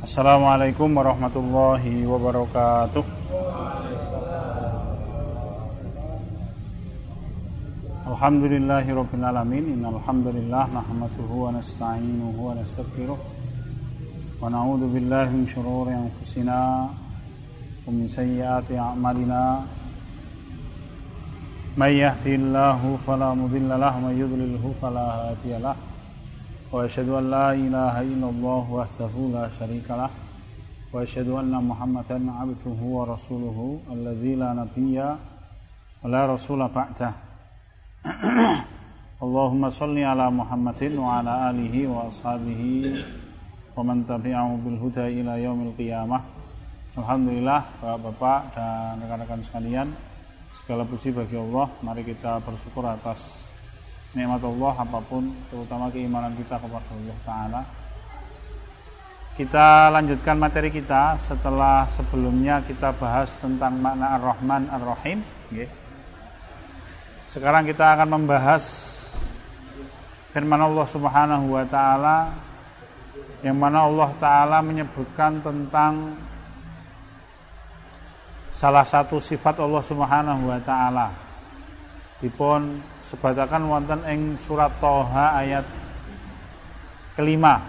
Assalamualaikum warahmatullahi wabarakatuh. Alhamdulillahi rabbil alamin. Innal hamdalillah nahmaduhu wa nasta'inuhu wa nastaghfiruh. Wa na'udzu billahi min shururi anfusina wa min sayyiati a'malina. May yahdihillahu fala mudilla lahu wa may yudlilhu fala hadiya lahu. وأشهد أن لا إله إلا الله وحده لا شريك له وأشهد أن محمدا عبده ورسوله الذي لا نبي ولا رسول بعده اللهم صل على محمد وعلى آله وأصحابه ومن تبعه بالهدى إلى يوم القيامة Alhamdulillah Bapak-Bapak dan rekan-rekan sekalian Segala puji bagi Allah Mari kita bersyukur atas nikmat Allah apa pun terutama keimanan kita kepada Allah taala. Kita lanjutkan materi kita setelah sebelumnya kita bahas tentang makna Ar-Rahman Ar-Rahim, Sekarang kita akan membahas firman Allah Subhanahu wa taala yang mana Allah taala menyebutkan tentang salah satu sifat Allah Subhanahu wa taala dipun sebatakan wonten ing surat Toha ayat kelima.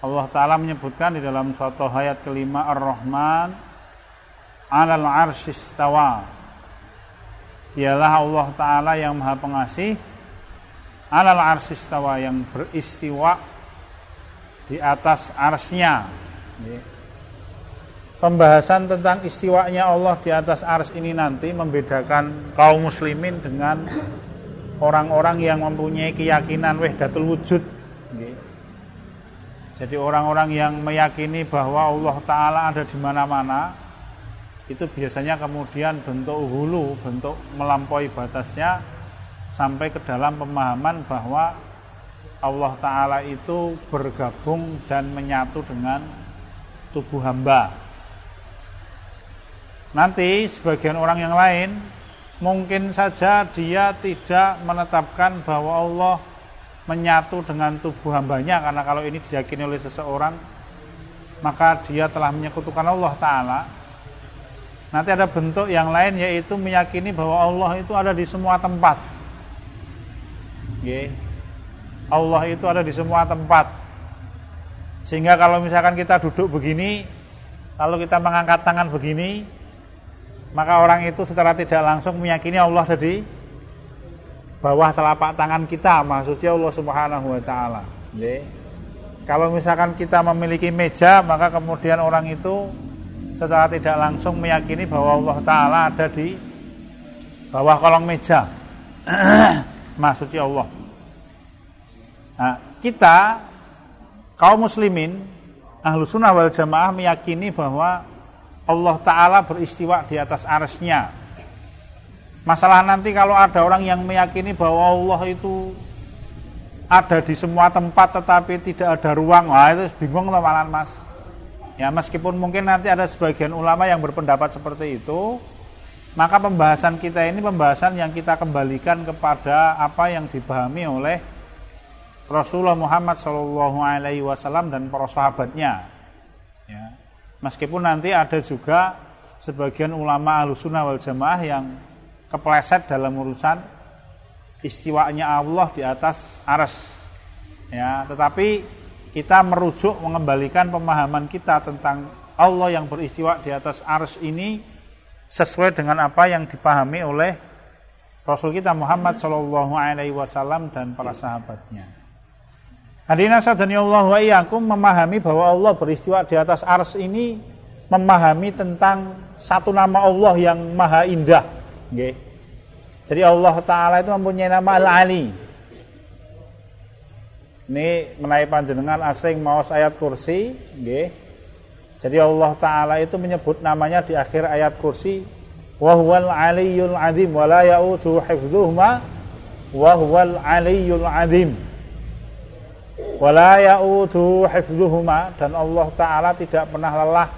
Allah Ta'ala menyebutkan di dalam surat Toha ayat kelima Ar-Rahman alal arsistawa Dialah Allah Ta'ala yang maha pengasih alal arsistawa yang beristiwa di atas arsnya pembahasan tentang istiwanya Allah di atas ars ini nanti membedakan kaum muslimin dengan orang-orang yang mempunyai keyakinan wahdatul wujud. Jadi orang-orang yang meyakini bahwa Allah Ta'ala ada di mana-mana itu biasanya kemudian bentuk hulu, bentuk melampaui batasnya sampai ke dalam pemahaman bahwa Allah Ta'ala itu bergabung dan menyatu dengan tubuh hamba Nanti sebagian orang yang lain mungkin saja dia tidak menetapkan bahwa Allah menyatu dengan tubuh hambanya karena kalau ini diyakini oleh seseorang maka dia telah menyekutukan Allah Ta'ala. Nanti ada bentuk yang lain yaitu meyakini bahwa Allah itu ada di semua tempat. Allah itu ada di semua tempat. Sehingga kalau misalkan kita duduk begini lalu kita mengangkat tangan begini maka orang itu secara tidak langsung meyakini Allah jadi bawah telapak tangan kita maksudnya Allah Subhanahu wa taala. Kalau misalkan kita memiliki meja maka kemudian orang itu secara tidak langsung meyakini bahwa Allah taala ada di bawah kolong meja. maksudnya Allah. Nah, kita kaum muslimin ahlu sunnah wal jamaah meyakini bahwa Allah Ta'ala beristiwa di atas arsnya. Masalah nanti kalau ada orang yang meyakini bahwa Allah itu ada di semua tempat tetapi tidak ada ruang. Wah itu bingung teman mas. Ya meskipun mungkin nanti ada sebagian ulama yang berpendapat seperti itu Maka pembahasan kita ini pembahasan yang kita kembalikan kepada apa yang dipahami oleh Rasulullah Muhammad SAW dan para sahabatnya. ya. Meskipun nanti ada juga sebagian ulama alusunah wal jamaah yang kepleset dalam urusan istiwanya Allah di atas aras. Ya, tetapi kita merujuk mengembalikan pemahaman kita tentang Allah yang beristiwa di atas aras ini sesuai dengan apa yang dipahami oleh Rasul kita Muhammad Shallallahu Alaihi Wasallam dan para sahabatnya. Hadirin sadani Allah wa iyyakum memahami bahwa Allah beristiwa di atas ars ini memahami tentang satu nama Allah yang maha indah. Nggih. Jadi Allah Ta'ala itu mempunyai nama Al-Ali. Ini menaik panjenengan asing mau ayat kursi. Nggih. Jadi Allah Ta'ala itu menyebut namanya di akhir ayat kursi. Wahwal aliyul azim. Wa la ya'udu hifduhma. Wahwal aliyul azim wala ya'udu dan Allah taala tidak pernah lelah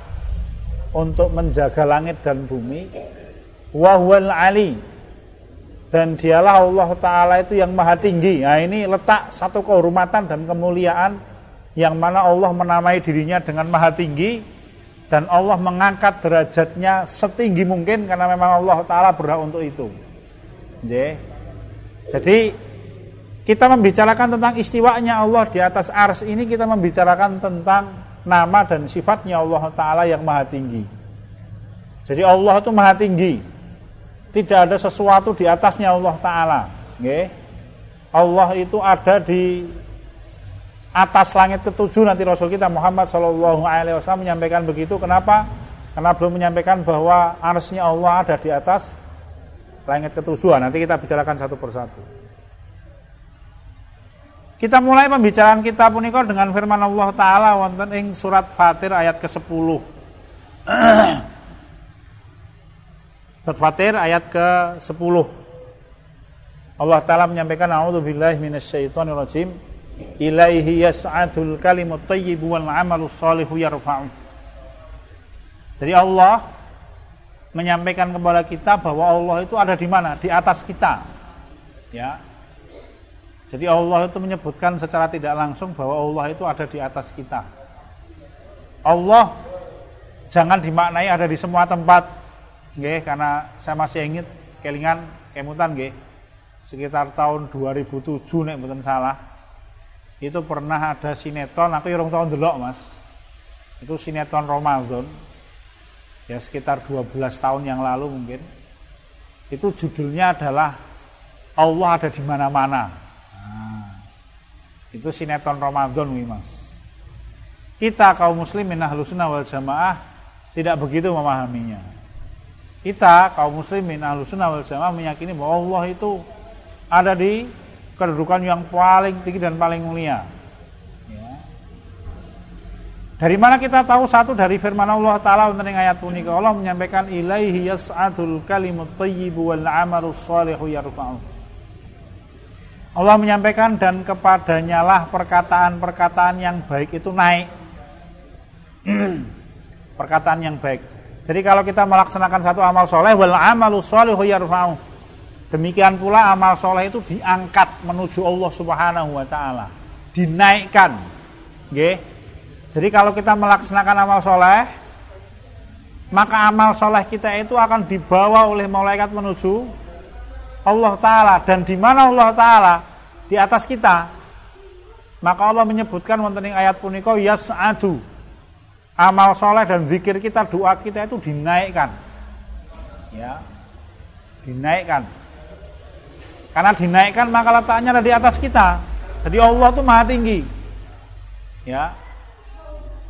untuk menjaga langit dan bumi. Wa ali. Dan dialah Allah taala itu yang maha tinggi. Nah ini letak satu kehormatan dan kemuliaan yang mana Allah menamai dirinya dengan maha tinggi. Dan Allah mengangkat derajatnya setinggi mungkin karena memang Allah Ta'ala berhak untuk itu. Jadi kita membicarakan tentang istiwanya Allah di atas ars ini kita membicarakan tentang nama dan sifatnya Allah Ta'ala yang maha tinggi. Jadi Allah itu maha tinggi. Tidak ada sesuatu di atasnya Allah Ta'ala. Allah itu ada di atas langit ketujuh nanti Rasul kita Muhammad Shallallahu Alaihi Wasallam menyampaikan begitu. Kenapa? Karena belum menyampaikan bahwa arsnya Allah ada di atas langit ketujuh. Nanti kita bicarakan satu persatu. Kita mulai pembicaraan kita punika dengan firman Allah Taala wonten ing surat Fatir ayat ke-10. surat Fatir ayat ke-10. Allah Taala menyampaikan a'udzubillahi minasyaitonirrajim ilaihi yas'adul kalimut thayyibu wal amalus yarfa'u. Jadi Allah menyampaikan kepada kita bahwa Allah itu ada di mana? Di atas kita. Ya. Jadi Allah itu menyebutkan secara tidak langsung bahwa Allah itu ada di atas kita. Allah jangan dimaknai ada di semua tempat. Nggih, karena saya masih ingat kelingan kemutan nggih. Sekitar tahun 2007 nek mboten salah itu pernah ada sinetron aku yang tahun delok mas itu sinetron Ramadan ya sekitar 12 tahun yang lalu mungkin itu judulnya adalah Allah ada di mana-mana itu sinetron Ramadan nih mas kita kaum muslimin ahlu sunnah wal jamaah tidak begitu memahaminya kita kaum muslimin ahlu sunnah wal jamaah meyakini bahwa Allah itu ada di kedudukan yang paling tinggi dan paling mulia. Ya. Dari mana kita tahu satu dari firman Allah Taala tentang ayat punika Allah menyampaikan ilaihi yas'adul kalimut thayyibu wal amalus salihu yarfa'u. Allah menyampaikan dan kepadanya lah perkataan-perkataan yang baik itu naik. perkataan yang baik. Jadi kalau kita melaksanakan satu amal soleh wal amalus salihu yarfa'u Demikian pula amal soleh itu diangkat menuju Allah Subhanahu wa taala, dinaikkan. Nggih. Jadi kalau kita melaksanakan amal soleh, maka amal soleh kita itu akan dibawa oleh malaikat menuju Allah taala dan di mana Allah taala di atas kita. Maka Allah menyebutkan wonten ayat punika yas'adu. Amal soleh dan zikir kita, doa kita itu dinaikkan. Ya. Dinaikkan karena dinaikkan maka letaknya ada di atas kita. Jadi Allah itu maha tinggi. Ya.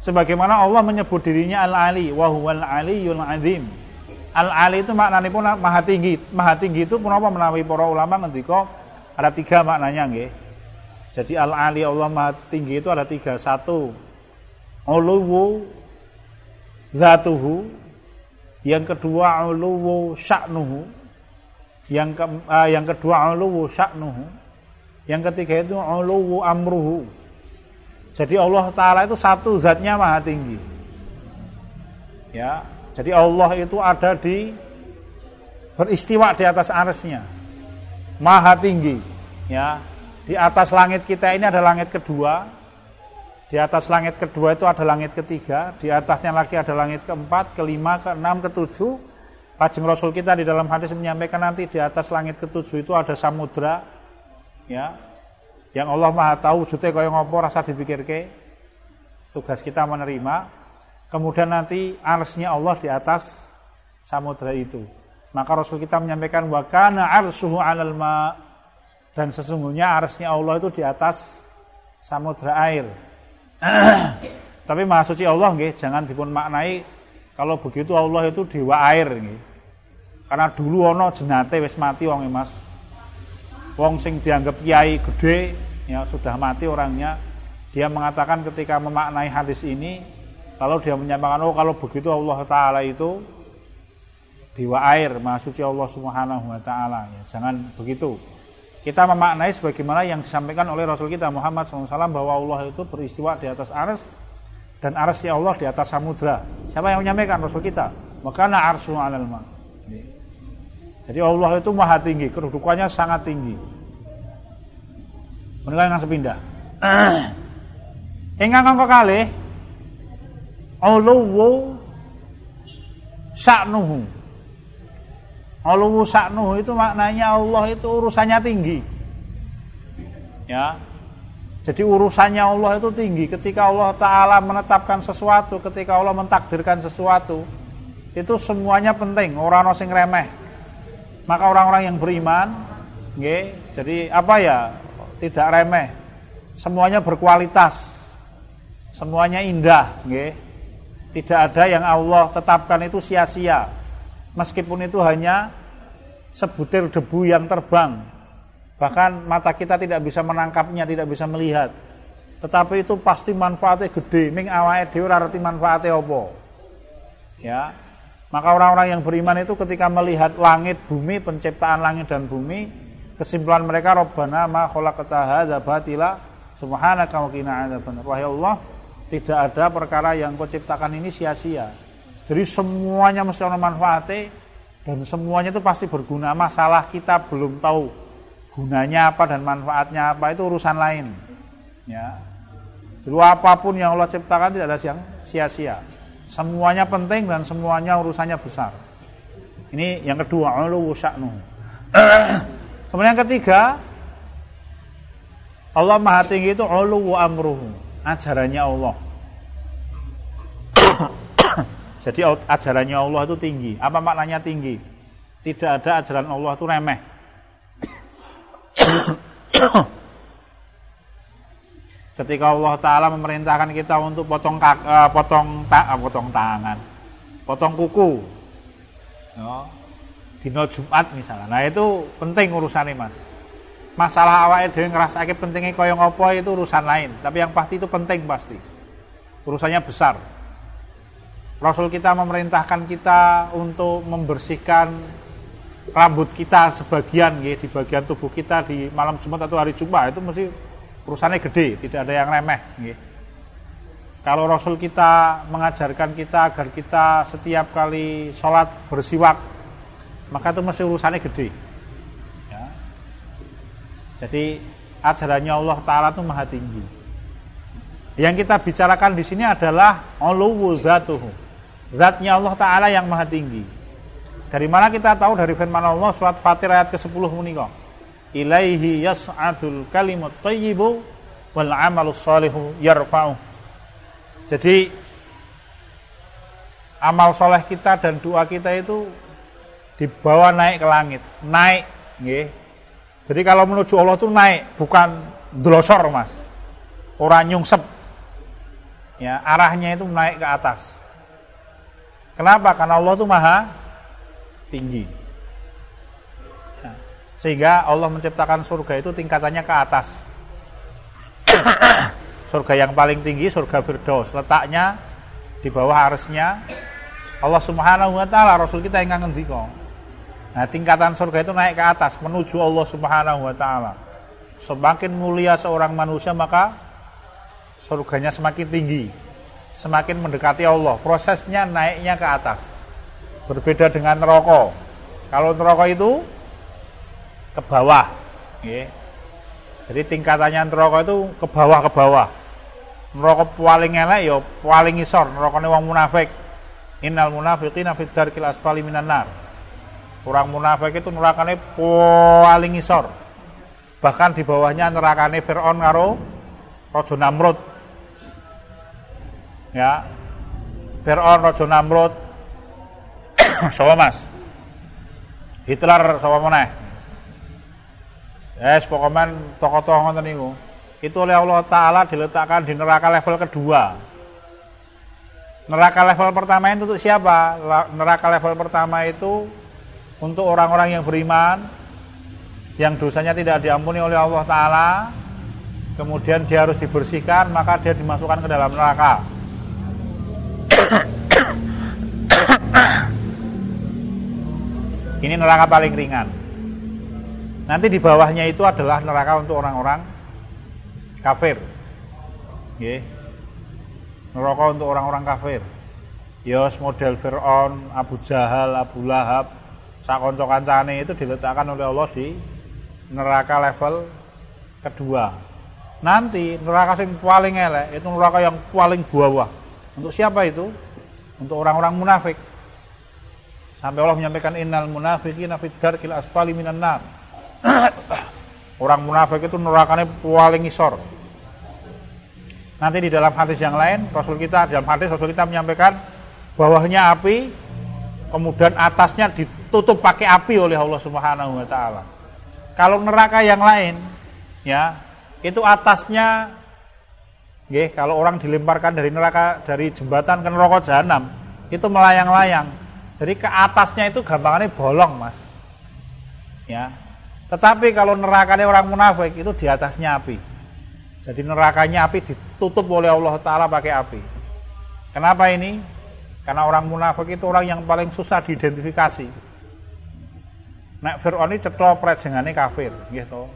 Sebagaimana Allah menyebut dirinya Al-Ali wa huwal aliyul azim. Al-Ali itu maknanya pun maha tinggi. Maha tinggi itu apa menawi para ulama ngendika ada tiga maknanya nggih. Jadi Al-Ali Allah maha tinggi itu ada tiga. Satu uluwu zatuhu. Yang kedua uluwu sya'nuhu yang ke, uh, yang kedua uluwu sya'nuhu. Yang ketiga itu uluwu amruhu. Jadi Allah taala itu satu zatnya maha tinggi. Ya, jadi Allah itu ada di beristiwa di atas arsnya. Maha tinggi, ya. Di atas langit kita ini ada langit kedua, di atas langit kedua itu ada langit ketiga, di atasnya lagi ada langit keempat, kelima, keenam, ketujuh, Kajeng Rasul kita di dalam hadis menyampaikan nanti di atas langit ketujuh itu ada samudra ya. Yang Allah Maha tahu wujudnya kaya ngopo rasa dipikirke. Tugas kita menerima kemudian nanti arsnya Allah di atas samudra itu maka Rasul kita menyampaikan wa kana arsuhu 'alal ma dan sesungguhnya arsnya Allah itu di atas samudra air tapi Maha Suci Allah nggih jangan dipun maknai kalau begitu Allah itu dewa air nggih karena dulu ono jenate wis mati wong Mas. Wong sing dianggap kiai gede ya sudah mati orangnya. Dia mengatakan ketika memaknai hadis ini kalau dia menyampaikan oh kalau begitu Allah taala itu dewa air, suci Allah Subhanahu wa taala. Ya, jangan begitu. Kita memaknai sebagaimana yang disampaikan oleh Rasul kita Muhammad SAW bahwa Allah itu beristiwa di atas ars dan arsnya Allah di atas samudra. Siapa yang menyampaikan Rasul kita? Makana arsu alal ma. Jadi Allah itu maha tinggi, kedudukannya sangat tinggi. Menikah yang sepindah. Ingkang angka kalih uluwu sa'nuhu. Uluwu sa'nuhu itu maknanya Allah itu urusannya tinggi. Ya. Jadi urusannya Allah itu tinggi. Ketika Allah Ta'ala menetapkan sesuatu, ketika Allah mentakdirkan sesuatu, itu semuanya penting, orang sing remeh. Maka orang-orang yang beriman, nge, jadi apa ya? Tidak remeh. Semuanya berkualitas. Semuanya indah, nge. Tidak ada yang Allah tetapkan itu sia-sia. Meskipun itu hanya sebutir debu yang terbang Bahkan mata kita tidak bisa menangkapnya, tidak bisa melihat. Tetapi itu pasti manfaatnya gede. Ming awake dhewe ora manfaatnya apa. Ya. Maka orang-orang yang beriman itu ketika melihat langit, bumi, penciptaan langit dan bumi, kesimpulan mereka Rabbana ma khalaqta hadza batila subhanaka wa qina adzaban. Wahai Allah, tidak ada perkara yang kau ciptakan ini sia-sia. Jadi semuanya mesti ada manfaatnya dan semuanya itu pasti berguna. Masalah kita belum tahu gunanya apa dan manfaatnya apa itu urusan lain. Ya. Jadi apa pun yang Allah ciptakan tidak ada yang sia-sia. Semuanya penting dan semuanya urusannya besar. Ini yang kedua, sya'nu. Kemudian yang ketiga, Allah Maha Tinggi itu ulu amruhu, ajarannya Allah. Jadi ajarannya Allah itu tinggi. Apa maknanya tinggi? Tidak ada ajaran Allah itu remeh. Ketika Allah Taala memerintahkan kita untuk potong kak, uh, potong uh, potong tangan, potong kuku, no, dino Jumat misalnya. Nah itu penting urusannya mas. Masalah awal itu ngerasake pentingnya koyong opo itu urusan lain. Tapi yang pasti itu penting pasti. Urusannya besar. Rasul kita memerintahkan kita untuk membersihkan rambut kita sebagian ya, di bagian tubuh kita di malam Jumat atau hari Jumat itu mesti urusannya gede, tidak ada yang remeh. Ya. Kalau Rasul kita mengajarkan kita agar kita setiap kali sholat bersiwak, maka itu mesti urusannya gede. Jadi ajarannya Allah Taala itu maha tinggi. Yang kita bicarakan di sini adalah Allah zatuhu. Zatnya Allah Taala yang maha tinggi. Dari mana kita tahu dari firman Allah surat Fatir ayat ke-10 menika? Ilaihi yas'adul kalimut thayyibu wal amalus salihu yarfa'u. Jadi amal soleh kita dan doa kita itu dibawa naik ke langit, naik, nggih. Jadi kalau menuju Allah itu naik, bukan dlosor, Mas. Orang nyungsep. Ya, arahnya itu naik ke atas. Kenapa? Karena Allah itu maha tinggi. Ya. Sehingga Allah menciptakan surga itu tingkatannya ke atas. surga yang paling tinggi surga Firdaus, letaknya di bawah arsnya Allah Subhanahu wa taala Rasul kita yang ngendika. Nah, tingkatan surga itu naik ke atas menuju Allah Subhanahu wa taala. Semakin mulia seorang manusia maka surganya semakin tinggi, semakin mendekati Allah. Prosesnya naiknya ke atas. Berbeda dengan neraka. Kalau neraka itu ke bawah. Jadi tingkatannya neraka itu ke bawah ke bawah. Neraka paling elek ya paling isor, nerakane wong munafik. Innal munafiqina fid darkil asfali minan nar. Orang munafik itu nerakane paling isor. Bahkan di bawahnya nerakane Fir'aun karo Raja Namrud. Ya. Fir'aun Raja Namrud sapa Mas? Hitler sapa meneh? Yes, pokoknya tokoh-tokoh ngoten niku. Itu oleh Allah Ta'ala diletakkan di neraka level kedua. Neraka level pertama itu untuk siapa? Neraka level pertama itu untuk orang-orang yang beriman, yang dosanya tidak diampuni oleh Allah Ta'ala, kemudian dia harus dibersihkan, maka dia dimasukkan ke dalam neraka. Ini neraka paling ringan. Nanti di bawahnya itu adalah neraka untuk orang-orang kafir. Nggih. Neraka untuk orang-orang kafir. Yos model Fir'aun, Abu Jahal, Abu Lahab, sakonco kancane itu diletakkan oleh Allah di neraka level kedua. Nanti neraka yang paling elek itu neraka yang paling bawah. Untuk siapa itu? Untuk orang-orang munafik. Sampai Allah menyampaikan innal munafiqina fid darkil asfali minan nar. orang munafik itu nerakanya paling isor. Nanti di dalam hadis yang lain Rasul kita dalam hadis Rasul kita menyampaikan bawahnya api kemudian atasnya ditutup pakai api oleh Allah Subhanahu wa taala. Kalau neraka yang lain ya itu atasnya nggih kalau orang dilemparkan dari neraka dari jembatan ke neraka jahanam itu melayang-layang. Jadi ke atasnya itu gampangannya bolong, Mas. Ya. Tetapi kalau nerakanya orang munafik itu di atasnya api. Jadi nerakanya api ditutup oleh Allah taala pakai api. Kenapa ini? Karena orang munafik itu orang yang paling susah diidentifikasi. Nek Fir'aun ini cetopret jengane kafir, gitu.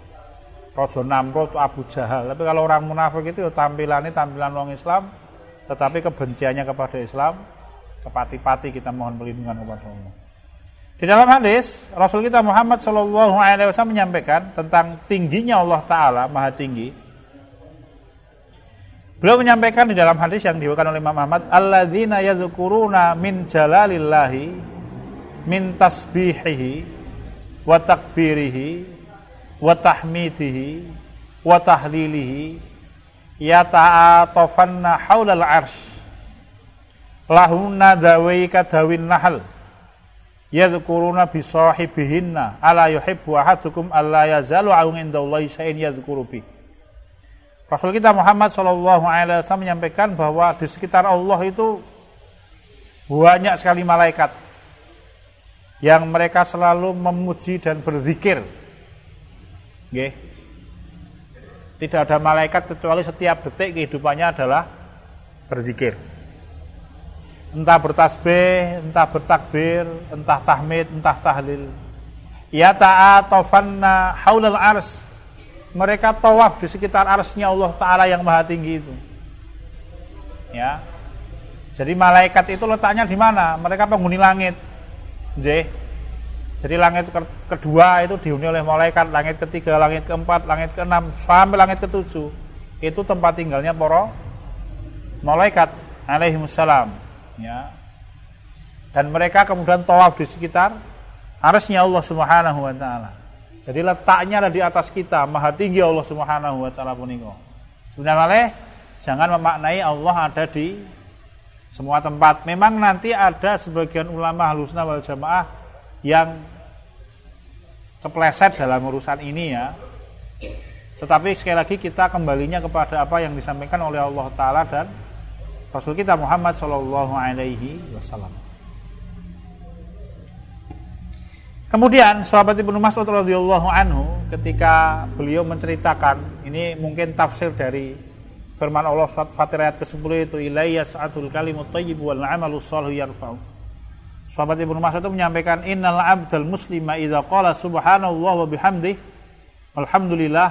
Raja Namrud, Abu Jahal. Tapi kalau orang munafik itu ya tampilannya tampilan orang Islam, tetapi kebenciannya kepada Islam, kepati-pati kita mohon perlindungan kepada Allah. Di dalam hadis Rasul kita Muhammad Wasallam menyampaikan tentang tingginya Allah Taala Maha Tinggi. Beliau menyampaikan di dalam hadis yang diwakilkan oleh Imam Ahmad, alladzina yadzukuruna min jalalillahi min tasbihihi wa takbirihi wa tahmidihi wa tahlilihi yata'atafanna haulal arsh lahunna dawai kadawin nahal yadhkuruna bi sahibihinna ala yuhibbu ahadukum alla yazalu aun indallahi syai'in yadhkuru bi Rasul kita Muhammad Shallallahu alaihi wasallam menyampaikan bahwa di sekitar Allah itu banyak sekali malaikat yang mereka selalu memuji dan berzikir Nggih. Tidak ada malaikat kecuali setiap detik kehidupannya adalah berzikir. Entah bertasbih, entah bertakbir, entah tahmid, entah tahlil. Ya ta'atofanna haulal ars. Mereka tawaf di sekitar arsnya Allah Ta'ala yang maha tinggi itu. Ya. Jadi malaikat itu letaknya di mana? Mereka penghuni langit. Jadi langit kedua itu dihuni oleh malaikat, langit ketiga, langit keempat, langit keenam, sampai langit ketujuh. Itu tempat tinggalnya para malaikat alaihi salam. Ya. Dan mereka kemudian tawaf di sekitar arsnya Allah Subhanahu wa taala. Jadi letaknya ada di atas kita, maha tinggi Allah Subhanahu wa taala punika. Sebenarnya jangan memaknai Allah ada di semua tempat. Memang nanti ada sebagian ulama halusna wal jamaah yang kepleset dalam urusan ini ya. Tetapi sekali lagi kita kembalinya kepada apa yang disampaikan oleh Allah Taala dan Rasul kita Muhammad Shallallahu Alaihi Wasallam. Kemudian sahabat Ibnu Mas'ud radhiyallahu anhu ketika beliau menceritakan ini mungkin tafsir dari firman Allah Fatihah ayat ke-10 itu ilayya sa'atul kalimut thayyib wal 'amalu shalih yarfa'u. Sahabat Ibnu Mas'ud itu menyampaikan innal abdal muslima idza qala subhanallah wa bihamdih alhamdulillah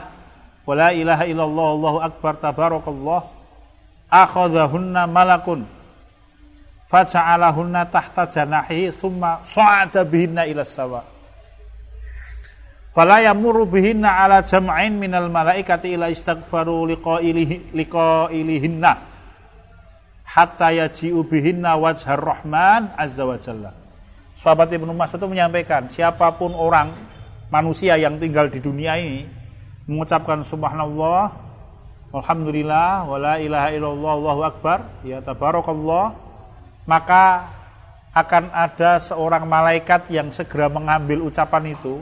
wa la ilaha illallah Allahu akbar tabarakallah akhadhahunna malakun faja'alahunna tahta janahi thumma sa'ada bihinna ila sawa fala ala jam'in minal malaikati ila istaghfaru liqailihinna hatta yaji'u wajhar rahman azza wa. Sahabat Ibnu Mas'ud itu menyampaikan, siapa pun orang manusia yang tinggal di dunia ini mengucapkan subhanallah, alhamdulillah, wala ilaha illallah, Allahu akbar, ya tabarakallah, maka akan ada seorang malaikat yang segera mengambil ucapan itu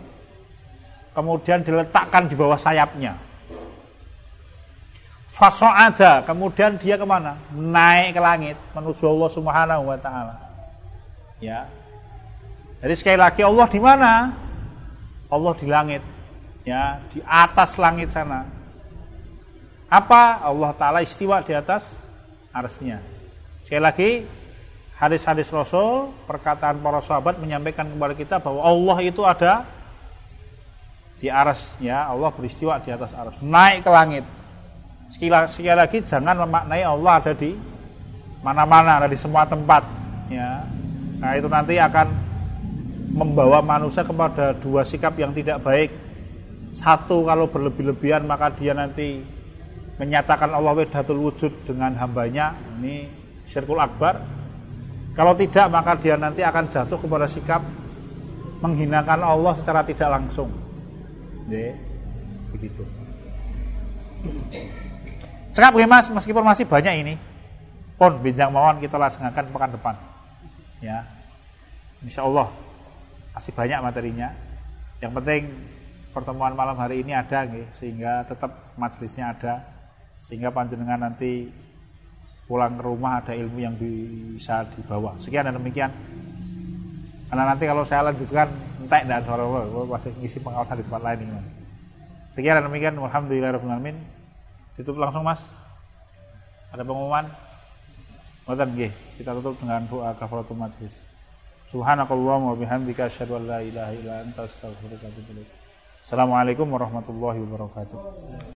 kemudian diletakkan di bawah sayapnya ada, kemudian dia ke mana? Naik ke langit menuju Allah Subhanahu wa taala. Ya. Jadi sekali lagi Allah di mana? Allah di langit. Ya, di atas langit sana. Apa? Allah taala istiwa di atas arsnya. Sekali lagi hadis-hadis Rasul, perkataan para sahabat menyampaikan kepada kita bahwa Allah itu ada di arasnya, Allah beristiwa di atas aras, naik ke langit. Sekali, sekali lagi jangan memaknai Allah ada di mana-mana, ada di semua tempat. Ya. Nah itu nanti akan membawa manusia kepada dua sikap yang tidak baik. Satu kalau berlebih-lebihan maka dia nanti menyatakan Allah wahdatul wujud dengan hambanya ini syirkul akbar kalau tidak maka dia nanti akan jatuh kepada sikap menghinakan Allah secara tidak langsung. Ya, begitu. Cekap mas meskipun masih banyak ini pun binjang mawon kita laksanakan pekan depan. Ya. Insya Allah masih banyak materinya. Yang penting pertemuan malam hari ini ada nih, sehingga tetap majelisnya ada sehingga panjenengan nanti pulang ke rumah ada ilmu yang bisa dibawa. Sekian dan demikian. Karena nanti kalau saya lanjutkan entek dan suara masih ngisi pengawasan di tempat lain ini. Sekian dan demikian. Alhamdulillahirobbilalamin. Tutup langsung mas. Ada pengumuman. Ngoten nggih, kita tutup dengan doa kafaratul majlis. Subhanakallahumma wa bihamdika asyhadu an la ilaha illa anta astaghfiruka wa atubu. Assalamualaikum warahmatullahi wabarakatuh.